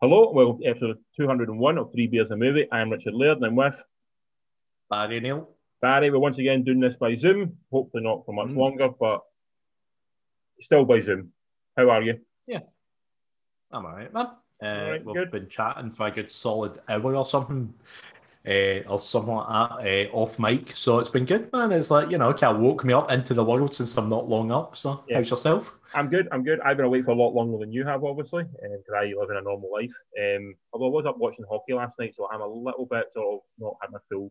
Hello, well, episode 201 of Three Beers a Movie. I'm Richard Laird and I'm with Barry Neil. Barry. We're once again doing this by Zoom. Hopefully not for much Mm. longer, but still by Zoom. How are you? Yeah, I'm all right, man. Uh, Alright, we've good. been chatting for a good solid hour or something, uh, or something like that, uh, off mic. So it's been good, man. It's like, you know, kind of woke me up into the world since I'm not long up. So, Yeah. how's yourself? I'm good. I'm good. I've been awake for a lot longer than you have, obviously, because I live in a normal life. Um, although I was up watching hockey last night, so I'm a little bit sort of not had my full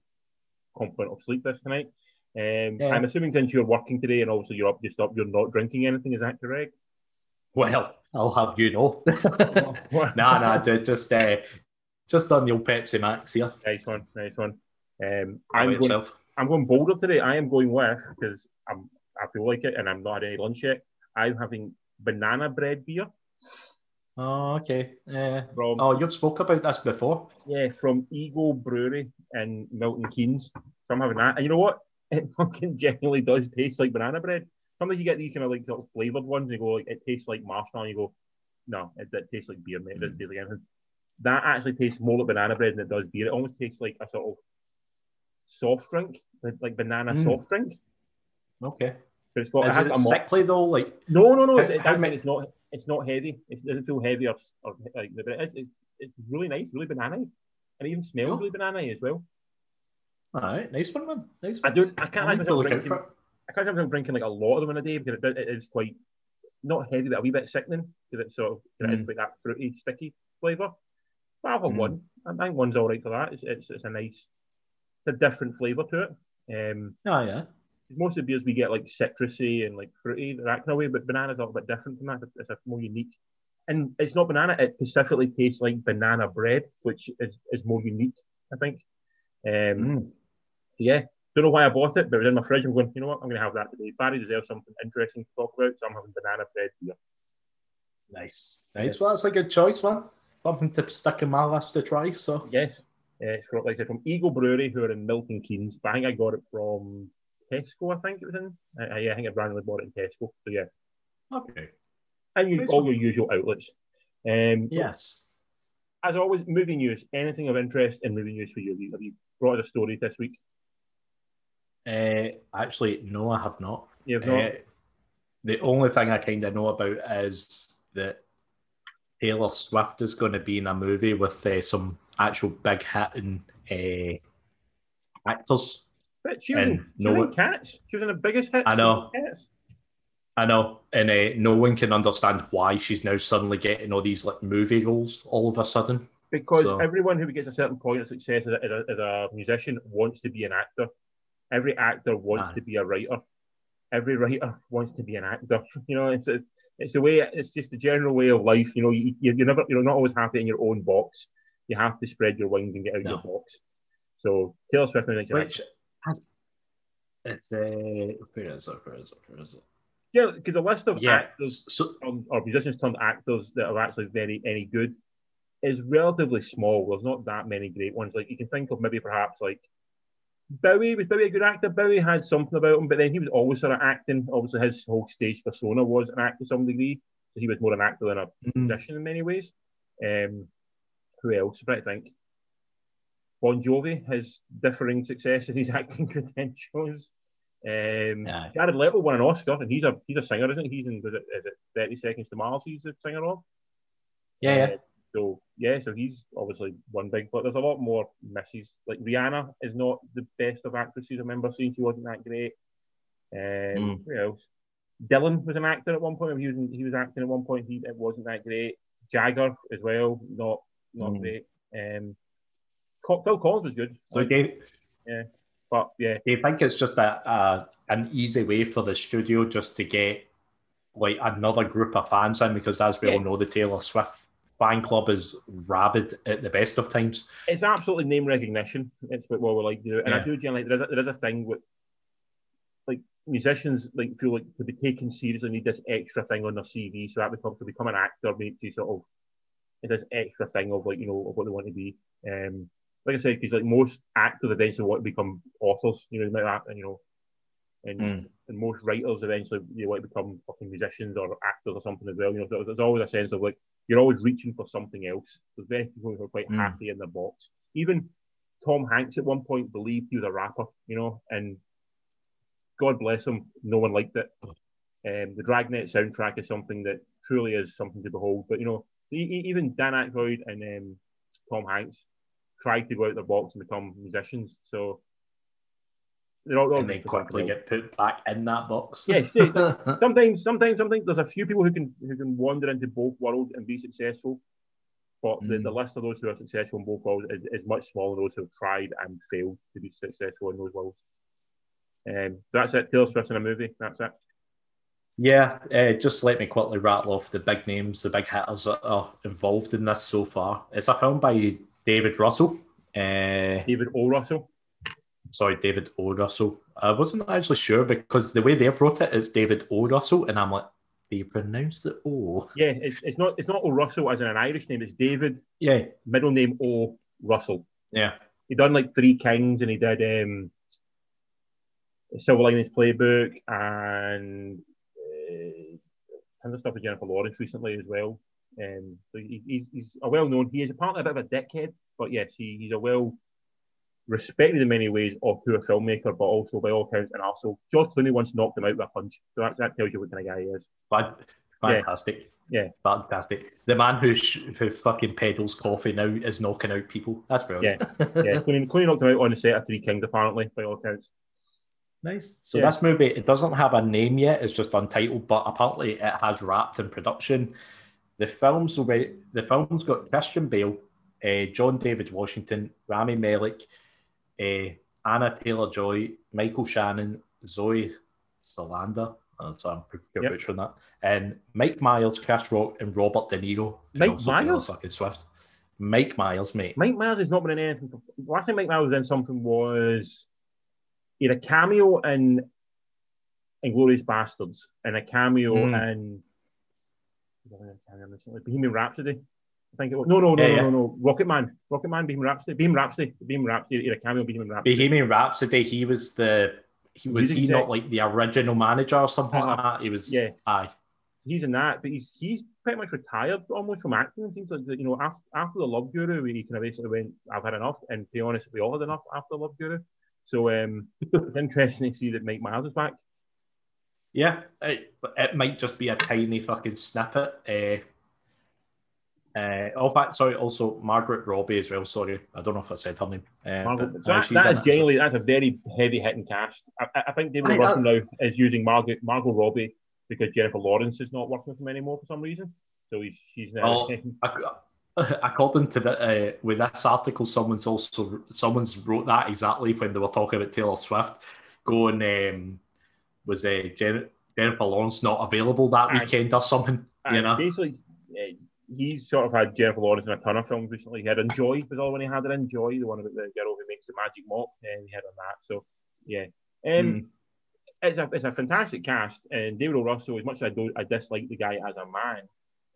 complement of sleep this tonight. Um, Yeah. I'm assuming since you're working today and obviously you're up just up, you're not drinking anything. Is that correct? Well, I'll have you know. Nah, nah, just, uh, just done the old Pepsi Max here. Nice one. Nice one. Um, I'm going. yourself? I'm going bolder today. I am going with because I'm I feel like it, and I'm not had any lunch yet. I'm having banana bread beer Oh, okay. Uh, from oh, you've spoke about this before. yeah from Eagle Brewery in Milton Keynes. So I'm having that, and you know what? It fucking genuinely does taste like banana bread. Sometimes you get these kind of like sort of flavored ones, and you go like it tastes like marshmallow. And you go, no, it, it tastes like beer, mate. It doesn't taste like anything. That actually tastes more like banana bread than it does beer. It almost tastes like a sort of soft drink, like, like banana Mm. soft drink. Okay. But it's got Is it it sickly though? Like, No, no, no. It's, How- it's, how actually- it's not. It's not heavy. It doesn't feel heavy or, or like. But it's, it's, it's really nice, really banana, and it even smells Cool. really banana as well. all right, nice one, man. Nice I don't. I can't I need imagine to look out drinking. I can't imagine drinking like a lot of them in a day because it, it is quite not heavy, but a wee bit sickening because it's sort of it is Mm. like that fruity, sticky flavour. But I'll have Mm. one. I think one's all right for that. It's, it's, it's a nice, it's a different flavour to it. Um, Oh, yeah. most of the beers we get like citrusy and like fruity that kind of way, but banana's a little bit different from that. It's- It's a more unique, and it's not banana. It specifically tastes like banana bread, which is, is more unique, I think. Um, Mm. so yeah, don't know why I bought it, but it was in my fridge. I'm going, you know what? I'm going to have that today. Barry deserves something interesting to talk about, so I'm having banana bread beer. Nice. Nice. Well, that's a good choice, man. Something to stick in my list to try. So, Yes, uh, from, like I said, from Eagle Brewery, who are in Milton Keynes. But I think I got it from Tesco. I think it was in. Uh, yeah, I think I randomly bought it in Tesco. So yeah, okay. and you, all your usual outlets. Um, Yes. as always, movie news. Anything of interest in movie news for you? Have you, brought us a story this week? Uh, actually, no, I have not. You have not. Uh, the only thing I kind of know about is that Taylor Swift is going to be in a movie with uh, some actual big hitting uh, actors. but she was, in, no one- Cats. She was in the biggest hit. I know. Cats. I know, and uh, no one can understand why she's now suddenly getting all these like movie roles all of a sudden. Because So- everyone who gets a certain point of success as a, as a, as a musician wants to be an actor. Every actor wants Aye. to be a writer. Every writer wants to be an actor. You know, it's a, it's the way. It's just the general way of life. You know, you, you, you're never you're not always happy in your own box. You have to spread your wings and get out No. your box. So Taylor Swift, I think, Which it's uh, where is it? Where is it? Where is it? yeah, because a list of Yeah. actors So, turned- or musicians turned actors that are actually very any good is relatively small. There's not that many great ones. Like you can think of maybe perhaps like Bowie was Bowie a good actor. Bowie had something about him, but then he was always sort of acting. Obviously, his whole stage persona was an actor to some degree, so he was more an actor than a mm, musician in many ways. Um, who else? Trying to think. Bon Jovi has differing success in his acting credentials. Um, Yeah. Jared Leto won an Oscar, and he's a he's a singer, isn't he? He's in was it, is it Thirty Seconds to Mars? He's a singer of. yeah, yeah. Uh, so yeah, so he's obviously one big, but there's a lot more misses. Like Rihanna is not the best of actresses. I remember seeing she wasn't that great. Um, Mm. Who else? Dylan was an actor at one point. He was he was acting at one point. He it wasn't that great. Jagger as well, not not Mm. great. Um, Phil Collins was good, So do you, but yeah, do you think it's just a, a an easy way for the studio just to get like another group of fans in? Because as we Yeah. all know, the Taylor Swift fan club is rabid at the best of times. it's absolutely name recognition. It's what, we like to do, and I Yeah. do generally there is, a, there is a thing with like musicians like feel like to be taken seriously need this extra thing on their CV, so that becomes to become an actor makes to sort of this extra thing of like you know of what they want to be. Um, like I said, because like most actors eventually want to become authors, you know, like that, and you know, and, Mm. and most writers eventually you want to become fucking musicians or actors or something as well. You know, so there's always a sense of like you're always reaching for something else. There's very people who are quite Mm. happy in the box. Even Tom Hanks at one point believed he was a rapper, you know, and God bless him, no one liked it. Um, the Dragnet soundtrack is something that truly is something to behold. But you know, even Dan Aykroyd and um, Tom Hanks tried to go out their box and become musicians. So they're all, they're all and then quickly something get put back in that box. Yes, see, sometimes, sometimes, sometimes there's a few people who can who can wander into both worlds and be successful. But the, Mm. the list of those who are successful in both worlds is, is much smaller than those who have tried and failed to be successful in those worlds. Um, that's it. Taylor Swift's in a movie. That's it. Yeah, uh, just let me quickly rattle off the big names, the big hitters that are involved in this so far. It's a film by David Russell. Uh, David O. Russell. Sorry, David O. Russell. I wasn't actually sure because the way they've wrote it is David O. Russell, and I'm like, they pronounce the O? Yeah, it's, it's not it's not O. Russell as in an Irish name. It's David, Yeah, middle name O. Russell. yeah. He done like Three Kings and he did um, Silver Linings Playbook and uh, tons of stuff with Jennifer Lawrence recently as well. Um, so he, he's, he's a well known. He is apparently a bit of a dickhead, but yes, he, he's a well respected in many ways of poor filmmaker, but also by all accounts and also George Clooney once knocked him out with a punch. So that, that tells you what kind of guy he is. Fan- Fantastic. Yeah. Fantastic. The man who, sh- who fucking peddles coffee now is knocking out people. That's brilliant. Yeah, Clooney, Clooney knocked him out on the set of Three Kings apparently, by all accounts. Nice. So Yeah. this movie, it doesn't have a name yet. It's just untitled, but apparently it has wrapped in production. The film's the film's got Christian Bale, uh, John David Washington, Rami Malek, uh, Anya Taylor-Joy, Michael Shannon, Zoe Salander. Uh, so I'm pretty Yep. butchering that. And Mike Myers, Chris Rock, and Robert De Niro. Mike Myers? Fucking Swift. Mike Myers, mate. Mike Myers has not been in anything. Last time Mike Myers was in something was he had a cameo in Inglourious Basterds and a cameo Mm. in Bohemian Rhapsody. I think it was. No, no, no, Yeah, no, yeah. no, no. Rocket Man. Rocket Man, Bohemian Rhapsody. Bohemian Rhapsody. Bohemian Rhapsody. He had a cameo Bohemian Rhapsody. Bohemian Rhapsody, he was the he was he not like the original manager or something like Uh-huh. that. He was Yeah. aye. He's in that, but he's he's pretty much retired almost from acting. It seems like you know after after the Love Guru, he kind of basically went, "I've had enough." And to be honest, we all had enough after Love Guru. So um, it's interesting to see that Mike Myers is back. Yeah, it, it might just be a tiny fucking snippet. Uh, uh, oh, fact, sorry. Also, Margaret Robbie as well. Sorry, I don't know if I said her name. Uh, Margot, but, so uh, that, she's that in is it. genuinely that's a very heavy hitting cast. I, I- I think David Aye, Russell now is using Margaret Margot Robbie because Jennifer Lawrence is not working with him anymore for some reason. So he's she's now. Oh. Ac- According to the uh, with this article, someone's also someone's wrote that exactly when they were talking about Taylor Swift. Going um, was uh, Jennifer Lawrence not available that Aye. weekend or something? You know, basically, uh, he's sort of had Jennifer Lawrence in a ton of films recently. He had Enjoy was all when he had it. Enjoy, the one about the girl who makes the magic mop, and he had on that. So yeah, um, Hmm. it's a it's a fantastic cast. And David O. Russell, as much as I don't, I dislike the guy as a man,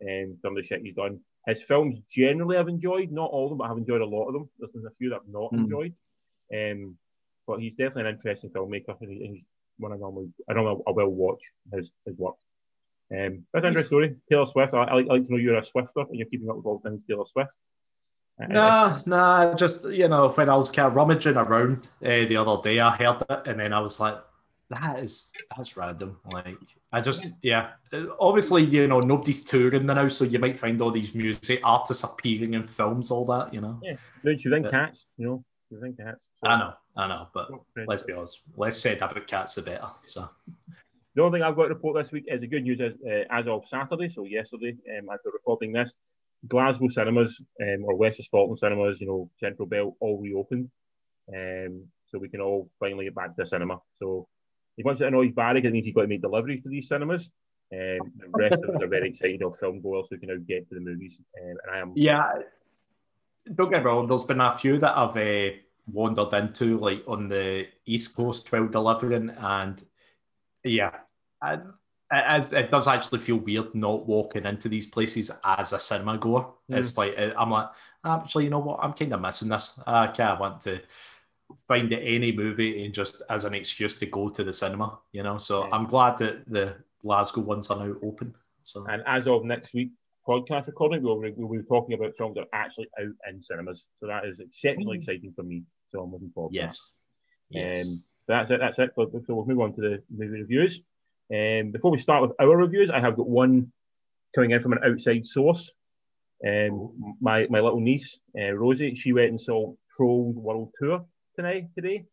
and some of the shit he's done. His films generally I've enjoyed, not all of them, but I've enjoyed a lot of them. There's been a few that I've not Hmm. enjoyed. Um, but he's definitely an interesting filmmaker, and and he's one I normally I normally I will watch his his work. Um, that's an interesting story. Taylor Swift. I, I, like, I like to know you're a Swifter and you're keeping up with all things Taylor Swift. Uh, Nah, nah, just you know, when I was kind of rummaging around uh, the other day, I heard it, and then I was like, "That is that's random." Like, I just yeah, Uh, obviously you know nobody's touring the now, so you might find all these music artists appearing in films, all that, you know. Yeah, she was in But- Cats. You know, you think Cats. So- I know, I know, but let's be honest, less said about cats the better. So The only thing I've got to report this week is the good news is uh, as of Saturday, so yesterday, um, as we're recording this, Glasgow cinemas um, or West of Scotland cinemas, you know, Central Belt, all reopened. Um, so we can all finally get back to the cinema. So he wants to annoy Barry because it means he's got to make deliveries to these cinemas. Um, the rest of us are very excited of film goers who can now get to the movies. Um, and I am yeah, don't get me wrong. There's been a few that I've uh, wandered into, like on the East Coast while delivering, and yeah, I, it, it does actually feel weird not walking into these places as a cinema goer. It's like I'm like, actually, you know what? I'm kind of missing this. I kind of want to find any movie and just as an excuse to go to the cinema. You know, so Yeah. I'm glad that the Glasgow ones are now open. So And as of next week, podcast recording, we'll, we'll be talking about films that are actually out in cinemas. So that is exceptionally mm. exciting for me. So I'm looking forward yes. to that. Yes. Um, that's it. That's it. So we'll move on to the movie reviews. Um, before we start with our reviews, I have got one coming in from an outside source. Um, my my little niece uh, Rosie, she went and saw Trolls World Tour tonight today,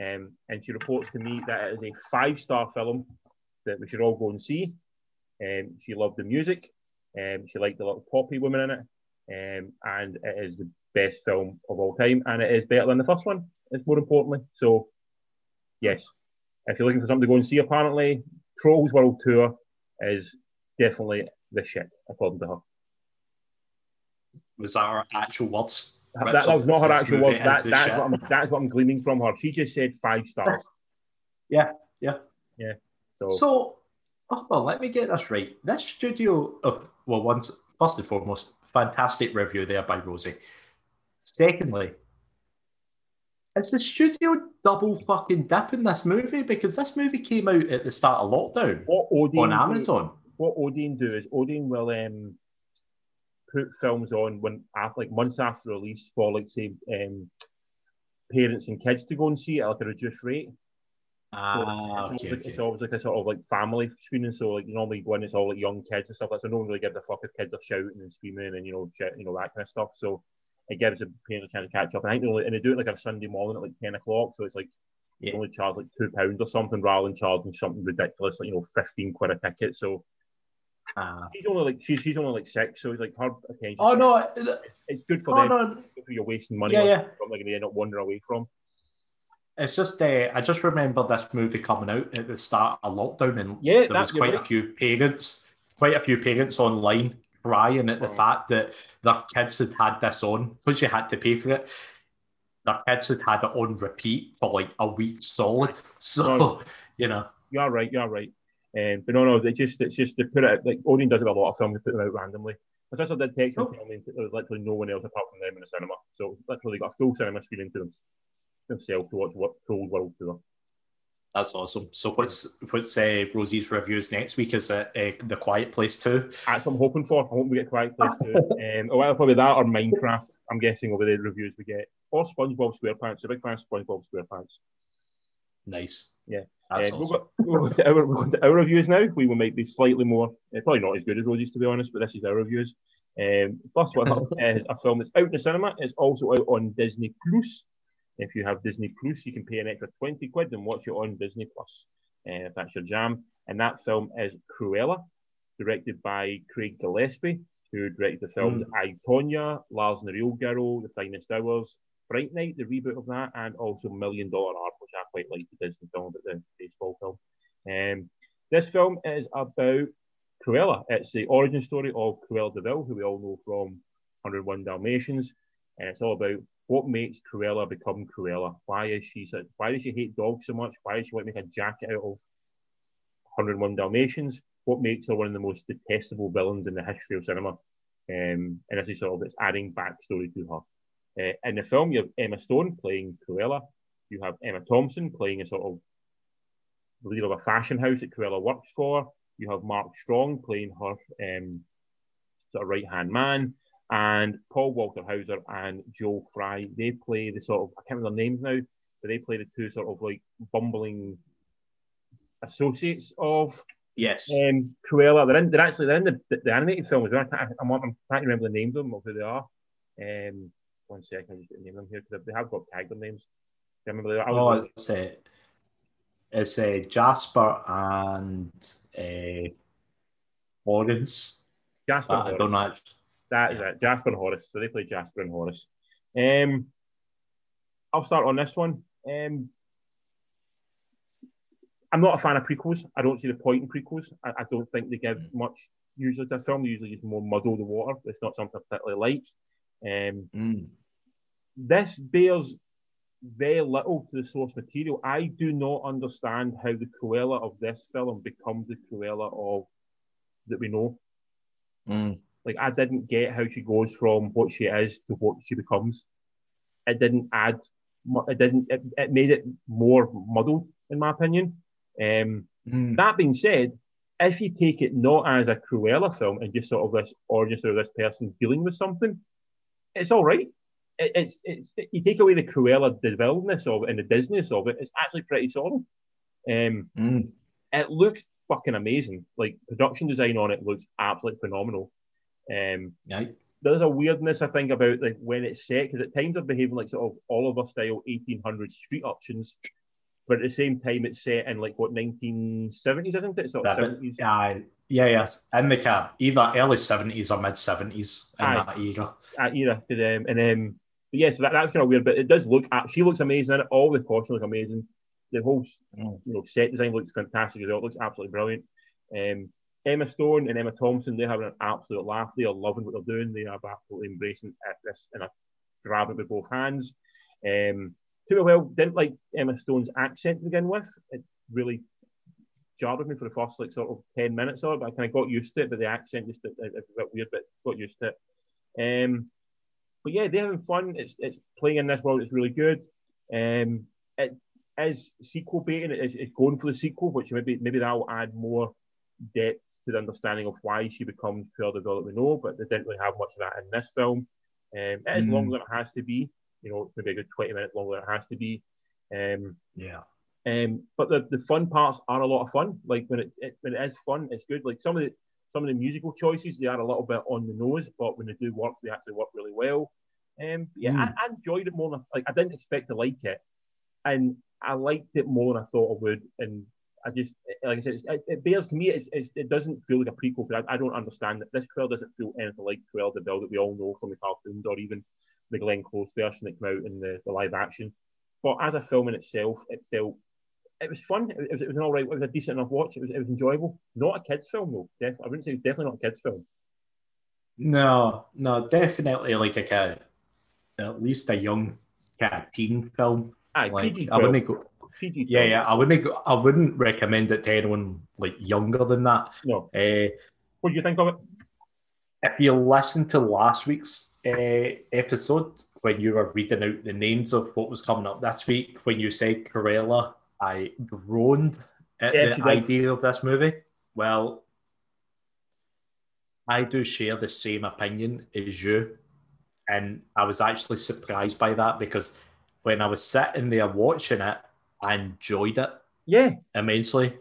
um, and she reports to me that it is a five star film that we should all go and see. Um, she loved the music, um, she liked the little poppy woman in it, um, and it is the best film of all time, and it is better than the first one. It's more importantly, so yes, if you're looking for something to go and see, apparently Trolls World Tour is definitely the shit, according to her. Was that our actual words? That, that, that was not her actual words. That, that's, what I'm, that's what I'm gleaning from her. She just said five stars. yeah, yeah. Yeah. So, so oh, well, let me get this right. This studio, oh, well, once, first and foremost, fantastic review there by Rosie. Secondly, is the studio double fucking dipping this movie? Because this movie came out at the start of lockdown what Odeon on Amazon. Do, what Odeon do is Odeon will um, put films on when after like months after release for like say um, parents and kids to go and see it at like a reduced rate. Ah, so okay, it's, okay. it's always like a sort of like family screening. So like normally when it's all like young kids and stuff like so no one really gives a fuck if kids are shouting and screaming and you know shit, you know that kind of stuff. So it gives the parents a chance to catch up. And I think they only, and they do it like a Sunday morning at like ten o'clock. So it's like yeah. only charge like two pounds or something rather than charging something ridiculous like you know fifteen quid a ticket. So uh, she's only like she's, she's only like six, so it's like her attention. Oh no, it's good for oh, them. No. You're wasting money yeah, on yeah. something they end up wandering away from. It's just uh, I just remember this movie coming out at the start of lockdown, and yeah, there was quite right. a few parents, quite a few parents online crying at the oh. fact that their kids had had this on because you had to pay for it. Their kids had had it on repeat for like a week solid. So no, you know, you're right. You're right. Um, but no, no, they just it's just to put it like Odeon does it a lot of films, they put them out randomly. My sister did text oh. me there was literally no one else apart from them in the cinema, so literally got a full cinema screening to them themselves to watch what Trolls World Tour. That's awesome. So what's what's uh, Rosie's reviews next week? Is it uh, the Quiet Place Two? That's what I'm hoping for. I hope we get Quiet Place Two. um, oh, well, probably that or Minecraft. I'm guessing over the reviews we get. Or SpongeBob SquarePants. A big fan of SpongeBob SquarePants. Nice. Yeah. That's um, awesome. we'll, go, to our, we'll go to our reviews now. We will make these slightly more, uh, probably not as good as Rosie's to be honest, but this is our reviews. Um, first one is a film that's out in the cinema. It's also out on Disney Plus. If you have Disney Plus, you can pay an extra 20 quid and watch it on Disney Plus, uh, if that's your jam. And that film is Cruella, directed by Craig Gillespie, who directed the films mm. I, Tonya, Lars and the Real Girl, The Finest Hours, Fright Night, the reboot of that, and also Million Dollar Arm, which I quite like the Disney film, but the baseball film. Um, this film is about Cruella. It's the origin story of Cruella de Vil, who we all know from 101 Dalmatians. And it's all about what makes Cruella become Cruella? Why is she such, why does she hate dogs so much? Why does she want to make a jacket out of 101 Dalmatians? What makes her one of the most detestable villains in the history of cinema? Um, and as is sort of it's adding backstory to her. Uh, in the film, you have Emma Stone playing Cruella. You have Emma Thompson playing a sort of leader of a fashion house that Cruella works for. You have Mark Strong playing her um, sort of right hand man and Paul Walter Hauser and Joel Fry. They play the sort of I can't remember their names now, but they play the two sort of like bumbling associates of yes um, Cruella. They're in. They're actually they're in the, the, the animated film as well. I am I'm trying to remember the names of them of who they are. Um, one second, I'm just name them here because they have got tagged their names. I remember. I oh, it's uh, it's uh, Jasper and uh, Lawrence. Jasper. I don't know. That is it. Jasper and Horace. So they play Jasper and Horace. Um, I'll start on this one. Um, I'm not a fan of prequels. I don't see the point in prequels. I, I don't think they give mm. much usually to a film. They usually just more muddle the water. It's not something I particularly like. Um, mm. This bears very little to the source material. I do not understand how the Cruella of this film becomes the Cruella of that we know. Mm. Like I didn't get how she goes from what she is to what she becomes. It didn't add. It didn't. It, it made it more muddled, in my opinion. Um, mm. That being said, if you take it not as a Cruella film and just sort of this origin story of this person dealing with something, it's all right. It, it's, it's you take away the Cruella development of it and the Disneyness of it, it's actually pretty solid. Um, Mm. it looks fucking amazing. Like production design on it looks absolutely phenomenal. Um, Right. there's a weirdness I think about like when it's set because at times they're behaving like sort of Oliver style 1800 street urchins, but at the same time it's set in like what 1970s, isn't it? Sort of That- 70s. Yeah, yeah, yes. In the cab, either early 70s or mid 70s in Aye. that era. uh, era them. And um, but yeah, so that, that's kind of weird, but it does look. uh, She looks amazing in it. All the costumes look amazing. The whole you know set design looks fantastic as well. It looks absolutely brilliant. Um, Emma Stone and Emma Thompson, they're having an absolute laugh. They are loving what they're doing. They are absolutely embracing this and grabbing it with both hands. Um, well didn't like Emma Stone's accent to begin with. It really jarred with me for the first like sort of ten minutes it, but I kind of got used to it. But the accent just a bit weird, but got used to it. Um, but yeah, they're having fun. It's it's playing in this world. It's really good. Um, it is sequel baiting. It's, it's going for the sequel, which maybe maybe that will add more depth to the understanding of why she becomes Cruella de Vil that we know. But they didn't really have much of that in this film. Um, it is Mm. longer than it has to be. You know, it's maybe a good twenty minutes longer than it has to be. Um, Yeah. um, but the, the fun parts are a lot of fun. Like when it, it when it is fun, it's good. Like some of the some of the musical choices they are a little bit on the nose, but when they do work, they actually work really well. Um, yeah, Mm. I, I enjoyed it more than like I didn't expect to like it, and I liked it more than I thought I would. And I just eh, like I said, it's, it, it bears to me. It, it, it doesn't feel like a prequel because I, I don't understand that this Cruella doesn't feel anything like Cruella de Vil that we all know from the cartoons or even the Glenn Close version that came out in the, the live action. But as a film in itself, it felt it was fun. It was, it was an all right. It was a decent enough watch. It was, it was enjoyable. Not a kids film though. Def, I wouldn't say it's definitely not a kids film. No, no, definitely like a kind of- at least a young kind of teen film. Aye, Like I wouldn't go. Yeah, yeah, I wouldn't. I wouldn't recommend it to anyone like younger than that. No. Uh, What do you think of it? if you listen to last week's uh, episode when you were reading out the names of what was coming up this week, when you said Cruella, I groaned at Yes, the idea of this movie. Well, I do share the same opinion as you, and I was actually surprised by that because when I was sitting there watching it, I enjoyed it Yeah, immensely.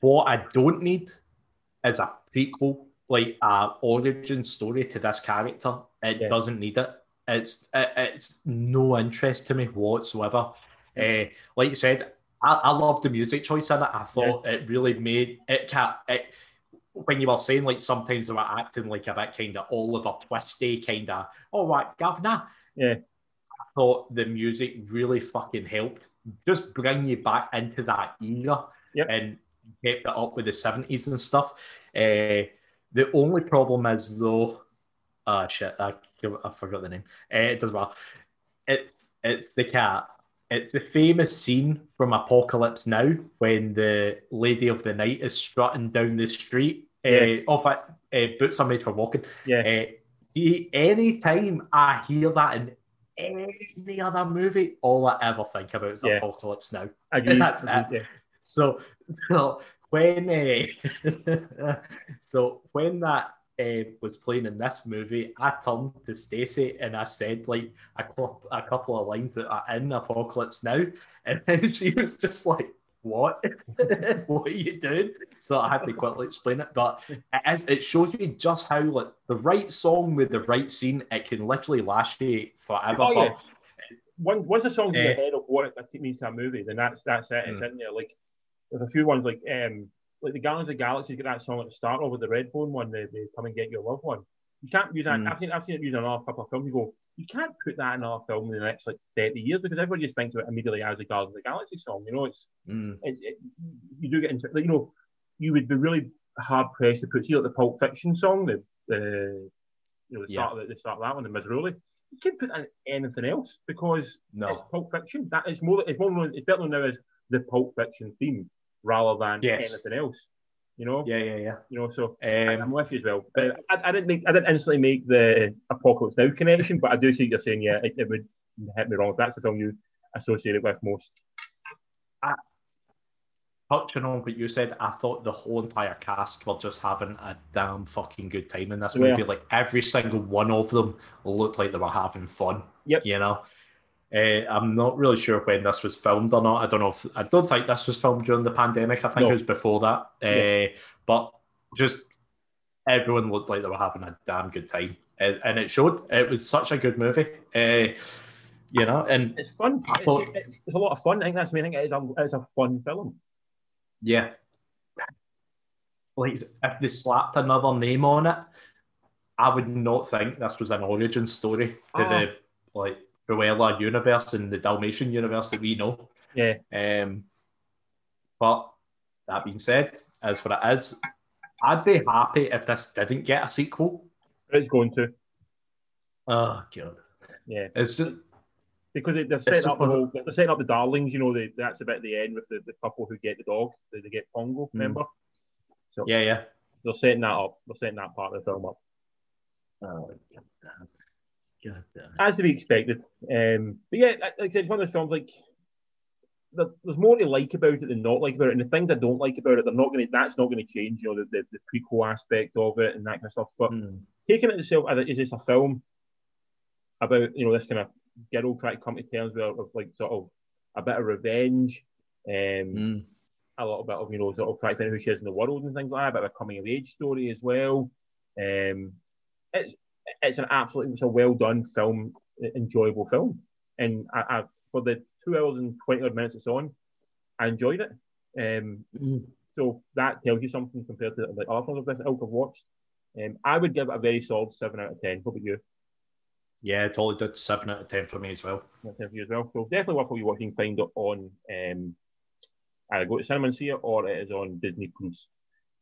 What I don't need is a prequel, like a origin story to this character. It Yeah. doesn't need it. It's it, it's no interest to me whatsoever. Uh, like you said, I, I love the music choice in it. I thought it really made it. It when you were saying like sometimes they were acting like a bit kind of Oliver Twisty, kind of all right, governor. Yeah. I thought the music really fucking helped just bring you back into that era Yep. and kept it up with the 70s and stuff. Uh, the only problem is though, ah shit, I, I forgot the name. Uh, it doesn't matter. It's it's the cat. It's a famous scene from Apocalypse Now when the Lady of the Night is strutting down the street. Yes. Uh, off at uh, boots are made for walking. yeah. Uh, see, any time I hear that in any other movie, all I ever think about is Yeah. Apocalypse Now. Agreed, that's agreed, yeah. So, so when uh, so when that uh, was playing in this movie, I turned to Stacey and I said like a, cou- a couple of lines that are in Apocalypse Now, and then she was just like, "What? what are you doing?" So I had to quickly explain it, but it, is, it shows you just how like the right song with the right scene, it can literally last you forever. Oh, yeah. but- Once once the song's in the head of what it means to a movie, then that's that's it. It's Mm. in there. Like there's a few ones like um like the Guardians of the Galaxy get that song at the start of with the Redbone one, the, the Come and Get Your Loved One. You can't use that. Mm. I've seen I've seen it used in another couple of films. You go, you can't put that in another film in the next like 30 years because everybody just thinks of it immediately as a Guardians of the Galaxy song. You know, it's Mm. it, it, you do get into like, you know you would be really hard pressed to put see like the Pulp Fiction song the the you know the start of the, the start of that one the Misirlou you can't put that in anything else because no. it's Pulp Fiction. That is more it's more known, it's better known now as the Pulp Fiction theme rather than Yes. anything else you know? Yeah, yeah, yeah. you know so I- Um, I'm with you as well. But I, I didn't make I didn't instantly make the Apocalypse Now connection but I do see what you're saying yeah it, it would hit me wrong. If that's the film you associate it with most touching on what you said, I thought the whole entire cast were just having a damn fucking good time in this Yeah. movie. Like every single one of them looked like they were having fun. Yep. You know. Uh, I'm not really sure when this was filmed or not. I don't know if I don't think this was filmed during the pandemic. I think No. it was before that. Yeah. Uh, but just everyone looked like they were having a damn good time, and, and it showed. It was such a good movie. Uh, you know, and It's fun. I It's, thought- it's, it's a lot of fun. I think that's the main thing. It is a, it's a fun film. Yeah. Like if they slapped another name on it, I would not think this was an origin story to Ah. the like Cruella universe and the Dalmatian universe that we know. Yeah. Um, but that being said, as what it is, I'd be happy if this didn't get a sequel. It's going to. Oh god, Yeah. it's just Because they, they're setting up the whole, they're setting up the darlings, you know, they, that's about the end with the, the couple who get the dog, they, they get Pongo, remember? So yeah, yeah. they're setting that up. They're setting that part of the film up. Oh god damn, god damn. As to be expected. Um, but yeah, like I said, it's one of those films like there, there's more to like about it than not like about it. And the things I don't like about it, they're not gonna that's not gonna change, you know, the, the, the prequel aspect of it and that kind of stuff. But Hmm. taking it itself as it is just a film about you know this kind of girl trying to come to terms with, with like sort of a bit of revenge, um, Hmm. a little bit of you know sort of trying to who she is in the world and things like that, a bit of a coming of age story as well. Um, it's it's an absolutely it's a well done film, enjoyable film, and I, I for the two hours and twenty odd minutes it's on, I enjoyed it. Um, Hmm. so that tells you something compared to the other films of this ilk I've watched. Um, I would give it a very solid seven out of ten. What about you? Yeah, totally did seven out of ten for me as well. Ten for you as well. So definitely worth you watching. Find it on um, either go to cinema and see it, or it is on Disney Plus.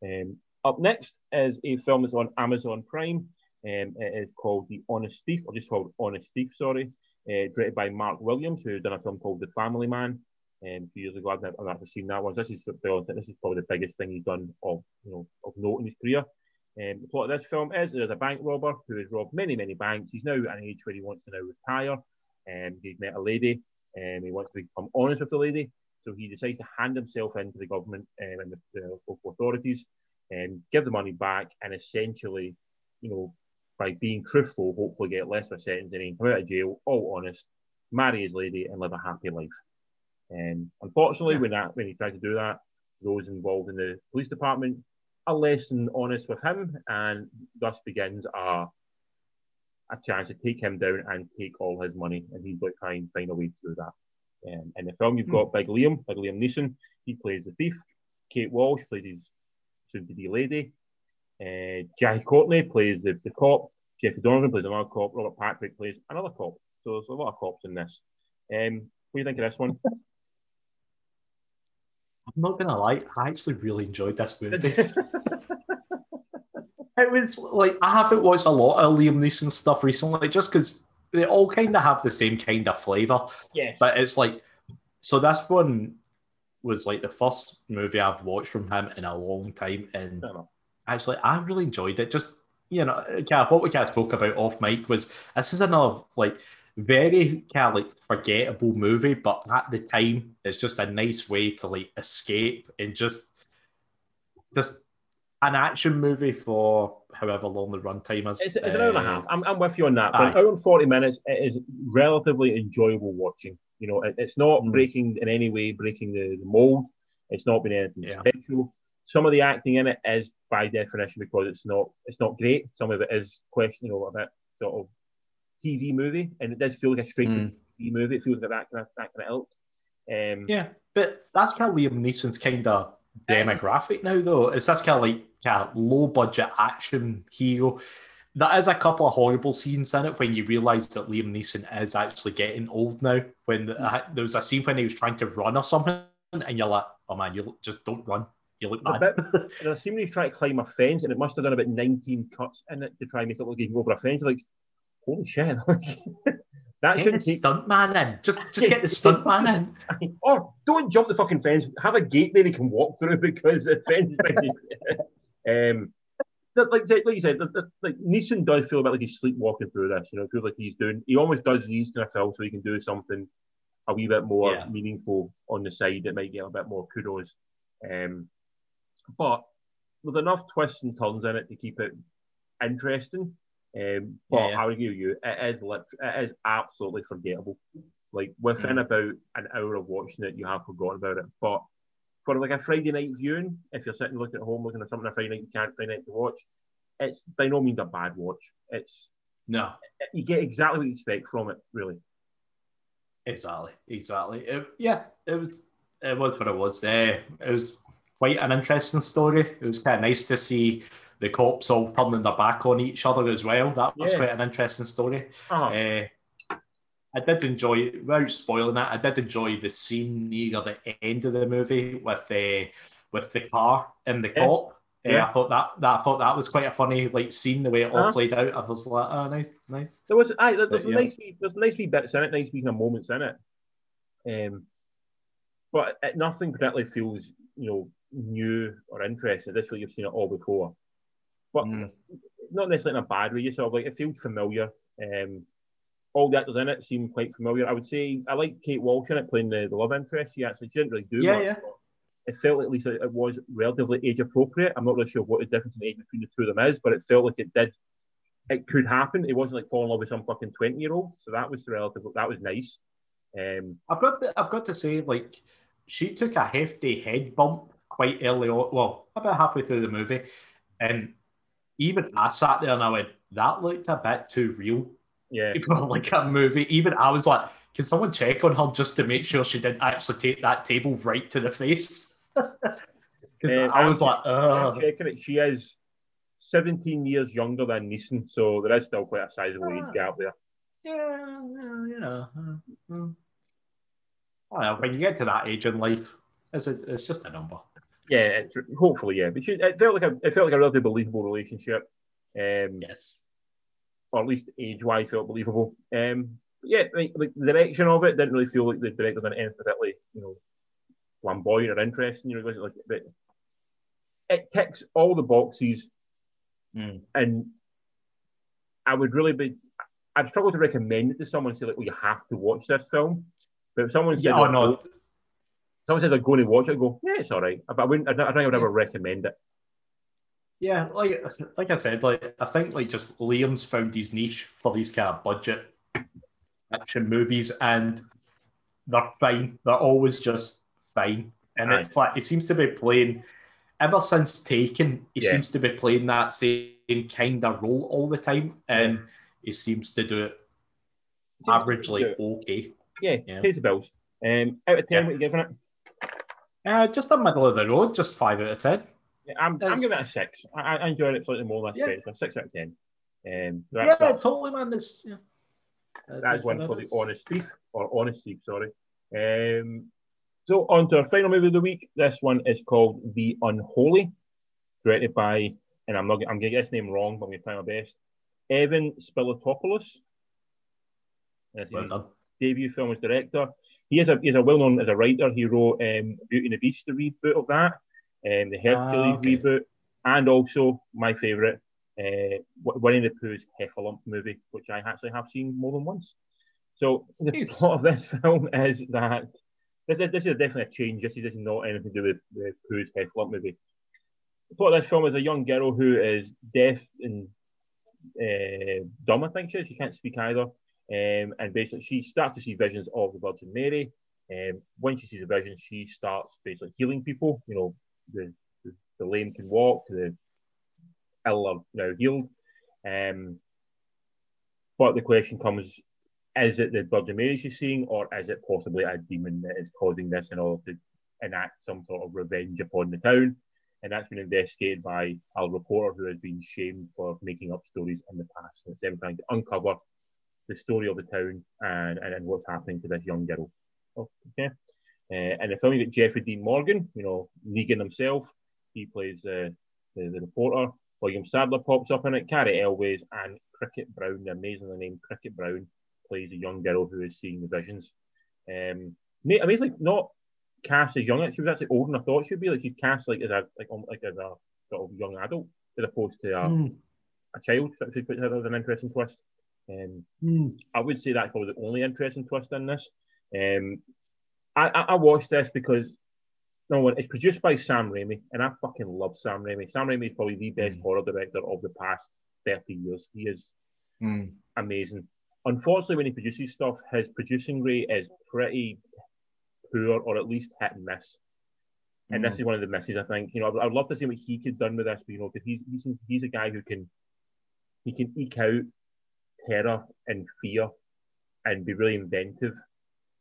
Um, up next is a film that's on Amazon Prime. Um, it is called The Honest Thief, or just called Honest Thief. Sorry, uh, directed by Mark Williams, who done a film called The Family Man. Um, a few years ago, I've never, I've never seen that one. This is this is probably the biggest thing he's done of you know of note in his career. Um, the plot of this film is there's a bank robber who has robbed many, many banks. He's now at an age where he wants to now retire. Um, he's met a lady and he wants to become honest with the lady. So he decides to hand himself into the government um, and the, the local authorities and give the money back and essentially, you know, by being truthful, hopefully get less of a sentence and he can come out of jail, all honest, marry his lady and live a happy life. And unfortunately, when that when he tried to do that, those involved in the police department are lesson honest with him, and thus begins a a chance to take him down and take all his money, and he's going to try and find a way to do that. Um, in the film, you've got Big Liam, Big Liam Neeson. He plays the thief. Kate Walsh plays his soon-to-be lady. Uh, Jackie Courtney plays the, the cop. Jeffrey Donovan plays another cop. Robert Patrick plays another cop. So there's a lot of cops in this. Um, what do you think of this one? I'm not gonna lie, I actually really enjoyed this movie. it was like I haven't watched a lot of Liam Neeson stuff recently, just because they all kind of have the same kind of flavor. Yeah. But it's like, so this one was like the first movie I've watched from him in a long time, and actually I really enjoyed it. Just you know, of what we kind of spoke about off mic was this is another like very kind of like forgettable movie, but at the time it's just a nice way to like escape and just just an action movie for however long the runtime is. It's, it's an hour and a half. I'm, I'm with you on that. For an hour and 40 minutes, it is relatively enjoyable watching. You know, it, it's not Mm. breaking in any way, breaking the, the mold. It's not been anything Yeah. special. Some of the acting in it is by definition because it's not it's not great. Some of it is questionable, a bit sort of TV movie, and it does feel like a straight Mm. TV movie. It feels like that kind of that kind of ilk. Um, Yeah, but that's kind of Liam Neeson's kind of demographic now, though. Is this kind of like kind of low budget action hero? There is a couple of horrible scenes in it when you realise that Liam Neeson is actually getting old now. When the, uh, there was a scene when he was trying to run or something, and you're like, "Oh man, you look, just don't run. You look A bad." bit- And I seem he's trying to climb a fence, and it must have done about 19 cuts in it to try and make it look like he can go over a fence. Like, holy shit! that Get shouldn't take stunt man in. Just, just get the stunt man in. or don't jump the fucking fence. Have a gate he can walk through because the fence um, like, like you said, like Neeson does feel a bit like he's sleepwalking through this. You know, feels like he's doing. He almost does these kind of films so he can do something a wee bit more Yeah. meaningful on the side that might get a bit more kudos. Um, but with enough twists and turns in it to keep it interesting. Um, but Yeah. I with you, it is lit- it is absolutely forgettable. Like within about an hour of watching it, you have forgotten about it. But for like a Friday night viewing, if you're sitting looking at home looking at something on a Friday night you can't Friday night to watch, it's by no means a bad watch. It's No, you get exactly what you expect from it, really. exactly, exactly. It- yeah, it was it was what it was. Uh, it was quite an interesting story. It was kind of nice to see the cops all turning their back on each other as well. That was Yeah. quite an interesting story. Uh-huh. Uh, I did enjoy, without spoiling it, I did enjoy the scene near the end of the movie with the with the car and the Yes. cop. Uh, Yeah. I thought that, that I thought that was quite a funny like scene the way it all Uh-huh. played out. I was like, oh, nice, nice. There was aye, there's But, yeah. nice wee, there's nice wee bits in it, nice wee moments in it. Um, but it, nothing particularly feels you know new or interesting. This way you've seen it all before, but Mm. not necessarily in a bad way. You sort of like it feels familiar. Um, all the actors in it seem quite familiar. I would say I like Kate Walsh in it playing the, the love interest. She actually she didn't really do Yeah, much. yeah. It felt at least it, it was relatively age appropriate. I'm not really sure what the difference in age between the two of them is, but it felt like it did. It could happen. It wasn't like falling in love with some fucking twenty year old. So that was relative. That was nice. Um, I've got to, I've got to say, like, she took a hefty head bump quite early on. Well, about halfway through the movie, and even I sat there and I went, "That looked a bit too real." yeah. like a movie. Even I was like, "Can someone check on her just to make sure she didn't actually take that table right to the face? Uh, I was I'm- like, I'm checking it. She is 17 years younger than Neeson, so there is still quite a sizable age Ah. gap there. Yeah, you know. uh. I don't know, when you get to that age in life, it's, a, it's just a number. Yeah, it's, hopefully, yeah. But she, it felt like a it felt like a relatively believable relationship. Um, Yes. or at least age-wise felt believable. Um, yeah, like, like the direction of it didn't really feel like the director did anything particularly, you know, flamboyant or interesting. You know, it like but it ticks all the boxes, Mm. and I would really be. I'd struggle to recommend it to someone and say like, "Well, you have to watch this film." But if someone said, Yeah, oh, no. Someone says, "I'm going to watch it," I go, "Yeah, it's all right." But I wouldn't. I don't, I don't think I would ever recommend it. Yeah, like like I said, like I think like just Liam's found his niche for these kind of budget action movies, and they're fine. They're always just fine, and Aye. it's like he seems to be playing ever since Taken. He Yeah. seems to be playing that same kind of role all the time, and he seems to do it averagely okay. Yeah, Yeah. pays the bills. Um, out of ten, Yeah. what are you giving it? Uh, just the middle of the road, just five out of ten. Yeah, I'm, I'm giving it a six. I, I enjoyed it slightly more than I Yeah. A six out of ten. Um, Yeah, that's, that- totally, man. It's, yeah. that is one for the honest thief or honest thief. Sorry. Um, so on to our final movie of the week. This one is called The Unholy, directed by, and I'm not, I'm going to get his name wrong, but I'm going to try my best. Evan Spiliotopoulos. This Well his done. debut film as director. He is a he's a well known as a writer. He wrote um, Beauty and the Beast, the reboot of that, um, the Hercules Ah, okay. reboot, and also my favourite, uh, Winnie the Pooh's Heffalump movie, which I actually have seen more than once. So the Nice. plot of this film is that this, is this is definitely a change. This is this is not anything to do with the Pooh's Heffalump movie. The plot of this film is a young girl who is deaf and uh, dumb, I think she is. She can't speak either. Um, and basically, she starts to see visions of the Virgin Mary. Um, when she sees the vision, she starts basically healing people. You know, the, the, the lame can walk, the ill are now healed. Um, but the question comes is it the Virgin Mary she's seeing, or is it possibly a demon that is causing this in order to enact some sort of revenge upon the town? And that's been investigated by a reporter who has been shamed for making up stories in the past. And it's trying to uncover the story of the town and, and, and what's happening to this young girl. Okay. Uh, and the film, you get Jeffrey Dean Morgan, you know, Negan himself. He plays uh, the, the reporter. William Sadler pops up in it, Cary Elwes, and Cricket Brown, the amazingly named Cricket Brown, plays a young girl who is seeing the visions. Um, ma- amazingly, not cast as young. She was actually older than I thought she'd be. Like she's cast like as a like um, like as a sort of young adult as opposed to a, Hmm. a child. So she puts her as an interesting twist. Um, Hmm. I would say that's probably the only interesting twist in this. Um, I, I, I watched this because No, it's produced by Sam Raimi, and I fucking love Sam Raimi. Sam Raimi is probably the best Mm. horror director of the past 30 years. He is Mm. amazing. Unfortunately, when he produces stuff, his producing rate is pretty poor, or at least hit and miss. And this Mm. is one of the misses, I think. You know, I'd, I'd love to see what he could done with this, but, you know, because he's, he's he's a guy who can he can eke out terror and fear and be really inventive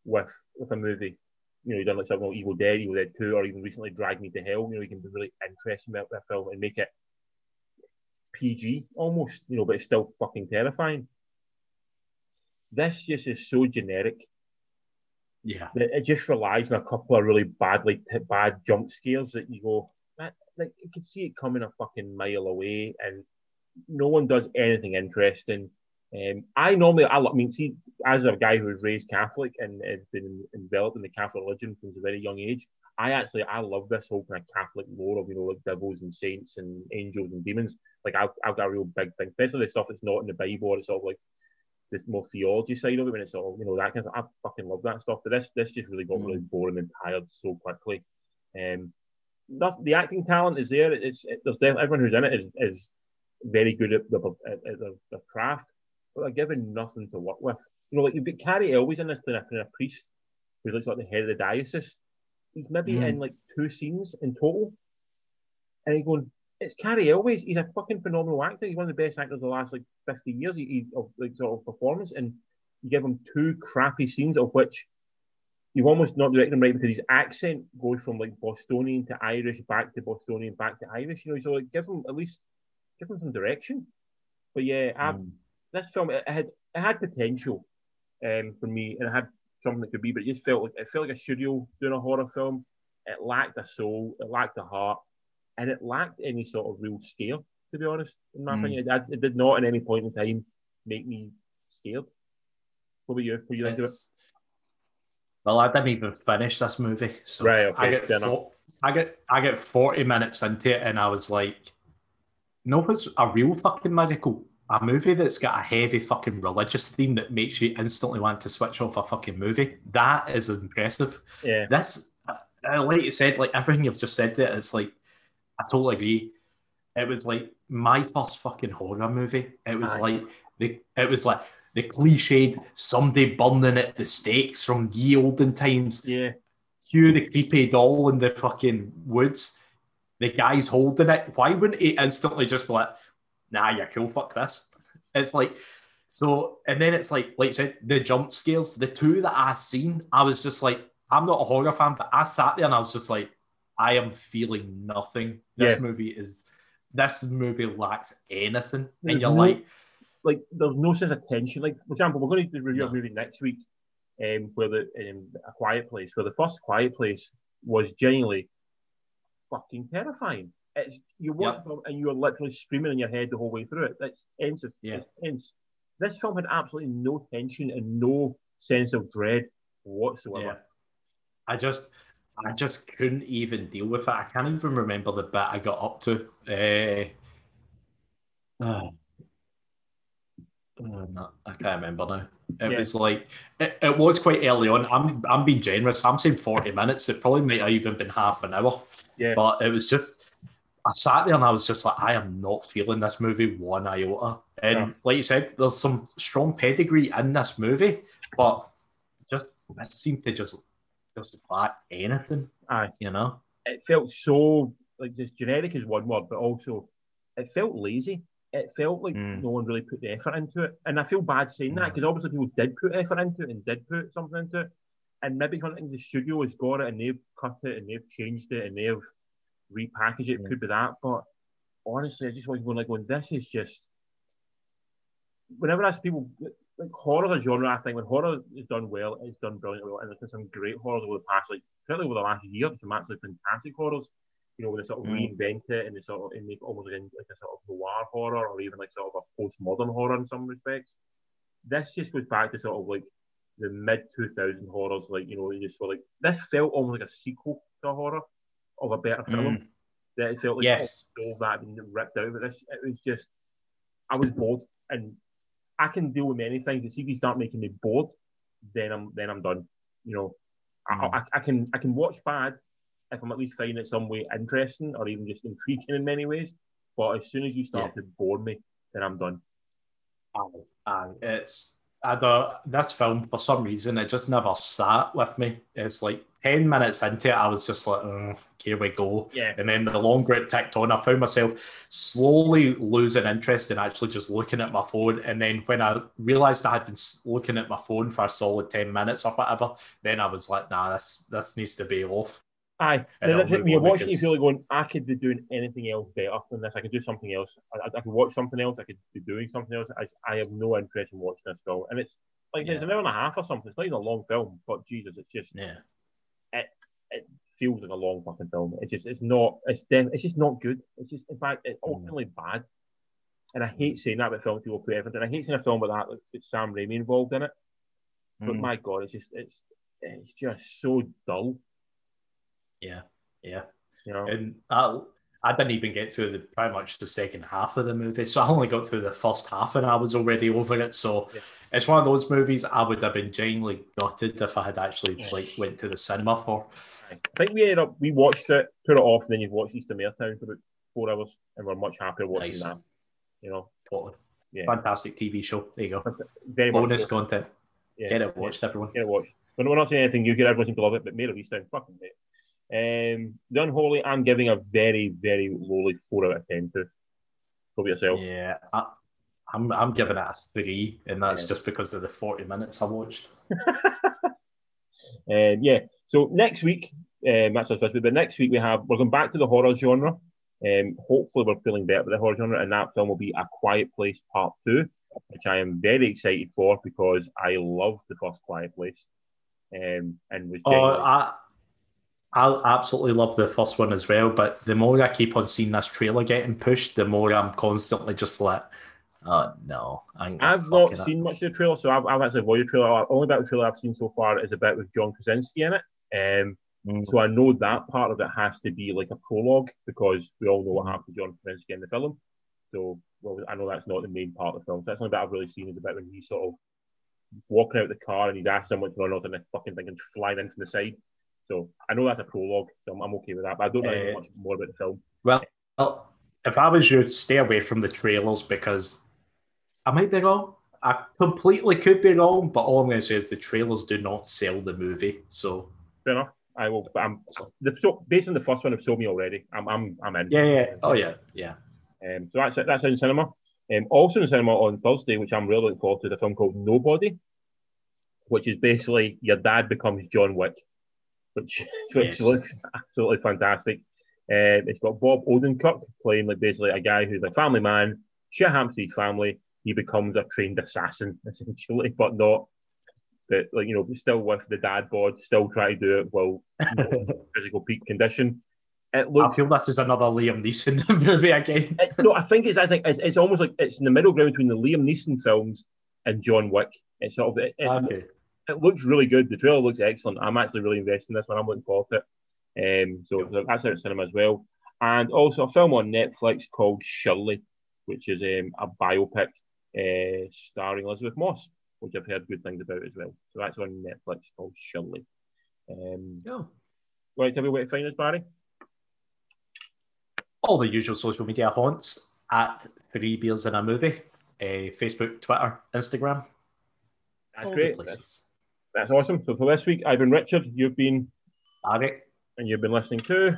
with with a movie. You know, he done like something like Evil Dead, Evil Dead Two, or even recently Drag Me to Hell. You know, he can be really interesting about a film and make it PG almost. You know, but it's still fucking terrifying. This just is so generic Yeah. that it just relies on a couple of really badly t- bad jump scares that you go, that, like you can see it coming a fucking mile away, and no one does anything interesting. Um, I normally, I, I mean, see, as a guy who was raised Catholic and has been enveloped in the Catholic religion since a very young age, I actually I love this whole kind of Catholic lore of you know like devils and saints and angels and demons. Like I've, I've got a real big thing, especially the stuff that's not in the Bible or it's sort of like the more theology side of it when it's all you know that kind of I fucking love that stuff. But this this just really got Mm. really boring and tired so quickly. Um, not, the acting talent is there. It's it, there's definitely, everyone who's in it is, is very good at the at, at their, their craft, but they're given nothing to work with. You know, like you've got Cary Elwes in this playing a, playing a priest who looks like the head of the diocese. He's maybe Mm. in like two scenes in total, and you're going, it's Cary Elwes. He's a fucking phenomenal actor. He's one of the best actors of the last like 50 years he, he, of like sort of performance. And you give him two crappy scenes of which you've almost not directed him right because his accent goes from like Bostonian to Irish back to Bostonian back to Irish. You know, so like give him at least give him some direction. But yeah, Mm. This film it had it had potential um, for me, and it had something that could be, but it just felt like it felt like a studio doing a horror film. It lacked a soul, it lacked a heart, and it lacked any sort of real scare. To be honest, in my Mm. opinion, it, it did not at any point in time make me scared. What about you? What you think of it? Well, I didn't even finish this movie, so Right, okay, I get I get I get forty minutes into it, and I was like, "No, it's a real fucking miracle." A movie that's got a heavy fucking religious theme that makes you instantly want to switch off a fucking movie. That is impressive. Yeah, This, uh, like you said, like everything you've just said, it's like I totally agree. It was like my first fucking horror movie. It was Aye. like the, it was like the cliched somebody burning at the stakes from ye olden times. yeah, Cue the creepy doll in the fucking woods. The guy's holding it. Why wouldn't he instantly just be like, "Nah, you're cool. Fuck this." It's like so, and then it's like, like you said, the jump scares. The two that I seen, I was just like, I'm not a horror fan, but I sat there and I was just like, I am feeling nothing. This Yeah. movie is, this movie lacks anything, There's and you're no- like, like there's no sense of tension. Like for example, we're going to review No. a movie next week, um, where the um, a quiet place, where the first quiet place was genuinely fucking terrifying. It's you watch Yep. the film and you're literally screaming in your head the whole way through it. It's tense. It's, Yeah. it's tense. This film had absolutely no tension and no sense of dread whatsoever. Yeah. I just I just couldn't even deal with it. I can't even remember the bit I got up to. Uh, oh. Oh, no, I can't remember now. It Yeah. was like it, it was quite early on. I'm I'm being generous. I'm saying 40 minutes. It probably might have even been half an hour. Yeah. But it was just I sat there and I was just like, I am not feeling this movie one iota. And Yeah. like you said, there's some strong pedigree in this movie, but just it seemed to just just lack anything. Aye. You know? it felt so like just generic is one word, but also it felt lazy. It felt like Mm. no one really put the effort into it, and I feel bad saying that Mm. because obviously people did put effort into it and did put something into it, and maybe something the studio has got it and they've cut it and they've changed it and they've repackaged it. Mm. could be that, but honestly, I just want to go like going. This is just whenever I see people like horror as a genre, I think when horror is done well, it's done brilliantly well, and there's been some great horrors over the past, like certainly over the last year, some absolutely fantastic horrors. You know, when they sort of Mm. reinvent it and they sort of and make it almost like, like a sort of noir horror or even like sort of a postmodern horror in some respects. This just goes back to sort of like the mid 2000 horrors, like you know, you just feel like this felt almost like a sequel to a horror of a better film. Mm. That it felt like Yes. all that had been ripped out of. This it was just I was bored and I can deal with many things. If you start making me bored, then I'm then I'm done. You know, I, Mm. I, I can I can watch bad if I'm at least finding it some way interesting or even just intriguing in many ways. But as soon as you start Yeah. to bore me, then I'm done. Aye, aye. It's I don't, this film for some reason it just never sat with me. It's like ten minutes into it, I was just like, "Mm, here we go. Yeah. And then the longer it ticked on, I found myself slowly losing interest in actually just looking at my phone. And then when I realised I had been looking at my phone for a solid ten minutes or whatever, then I was like, nah, this this needs to be off. Aye, And then I'll that's it. When you're watching, you because- feel like going, I could be doing anything else better than this. I could do something else. I, I, I could watch something else. I could be doing something else. I, I have no interest in watching this film. And it's like, it's an hour and a half or something. It's not even a long film, but Jesus, it's just, Yeah. Feels like a long fucking film. It's just, it's not, it's def- it's just not good. It's just, in fact, it's Mm. ultimately bad. And I hate saying that about films people put in. I hate seeing a film like that with with Sam Raimi involved in it. But Mm. my God, it's just, it's, it's just so dull. Yeah. Yeah. You know, And I, I didn't even get through the pretty much the second half of the movie. So I only got through the first half and I was already over it. So Yeah. it's one of those movies I would have been genuinely gutted if I had actually like went to the cinema for. I think we ended up we watched it, put it off, and then you've watched East of Town for about four hours, and we're much happier watching Nice. that. You know, Totally. yeah, Fantastic TV show. There you go. very. Bonus so. content. Yeah. Get it watched, everyone. Get it watched. But we're not saying anything new. Get everyone to love it, but Mare of Easttown, fucking mate. Um, the Unholy, I'm giving a very, very lowly four out of ten to. With yourself. Yeah. I, I'm, I'm giving it a three, and that's Yeah. just because of the 40 minutes I watched. Um, yeah. So next week, um, that's our first week. But next week we have we're going back to the horror genre. Um, hopefully we're feeling better with the horror genre, and that film will be A Quiet Place Part Two, which I am very excited for because I love the first Quiet Place. Um, and was Oh, I, I absolutely love the first one as well. But the more I keep on seeing this trailer getting pushed, the more I'm constantly just like, oh no, I'm I've not fucking- seen much of the trailer, so I've, I've actually avoided the trailer. Only bit of the trailer I've seen so far is a bit with John Krasinski in it. Um, Mm. so I know that part of it has to be like a prologue because we all know what happened to John Krasinski in the film. So well, I know that's not the main part of the film. So that's the only bit I've really seen is a bit when he's sort of walking out the car and he's asked someone to run off and the fucking thing and flying in from the side. So I know that's a prologue, so I'm, I'm okay with that. But I don't know Uh, much more about the film. Well, well, if I was you, stay away from the trailers because I might be wrong. I completely could be wrong, but all I'm going to say is the trailers do not sell the movie. So Fair enough. I will. But I'm the so based on the first one, have sold me already. I'm I'm I'm in. yeah, yeah, oh yeah, yeah. Um, so that's it. That's in cinema. Um, also in cinema on Thursday, which I'm really looking forward to, the film called Nobody, which is basically your dad becomes John Wick, which which Yes. looks absolutely fantastic. Um, it's got Bob Odenkirk playing like basically a guy who's a family man. Happens family. He becomes a trained assassin essentially, but not. But like you know, still with the dad bod, still try to do it while physical peak condition. It I feel this is another Liam Neeson movie again. it, no, I think it's, I think it's it's almost like it's in the middle ground between the Liam Neeson films and John Wick. It's sort of it, it, Okay. it looks really good. The trailer looks excellent. I'm actually really invested in this one. I'm looking forward to it. Um, so, so that's out of cinema as well. And also a film on Netflix called Shirley, which is um, a biopic uh, starring Elisabeth Moss, which I've heard good things about as well. So that's on Netflix called Shirley. Um, Yeah. to tell me where to find us, Barry? All the usual social media haunts at Three Beers in a Movie. Uh, Facebook, Twitter, Instagram. That's all great. That's awesome. So for this week, I've been Richard. You've been Barry. and you've been listening to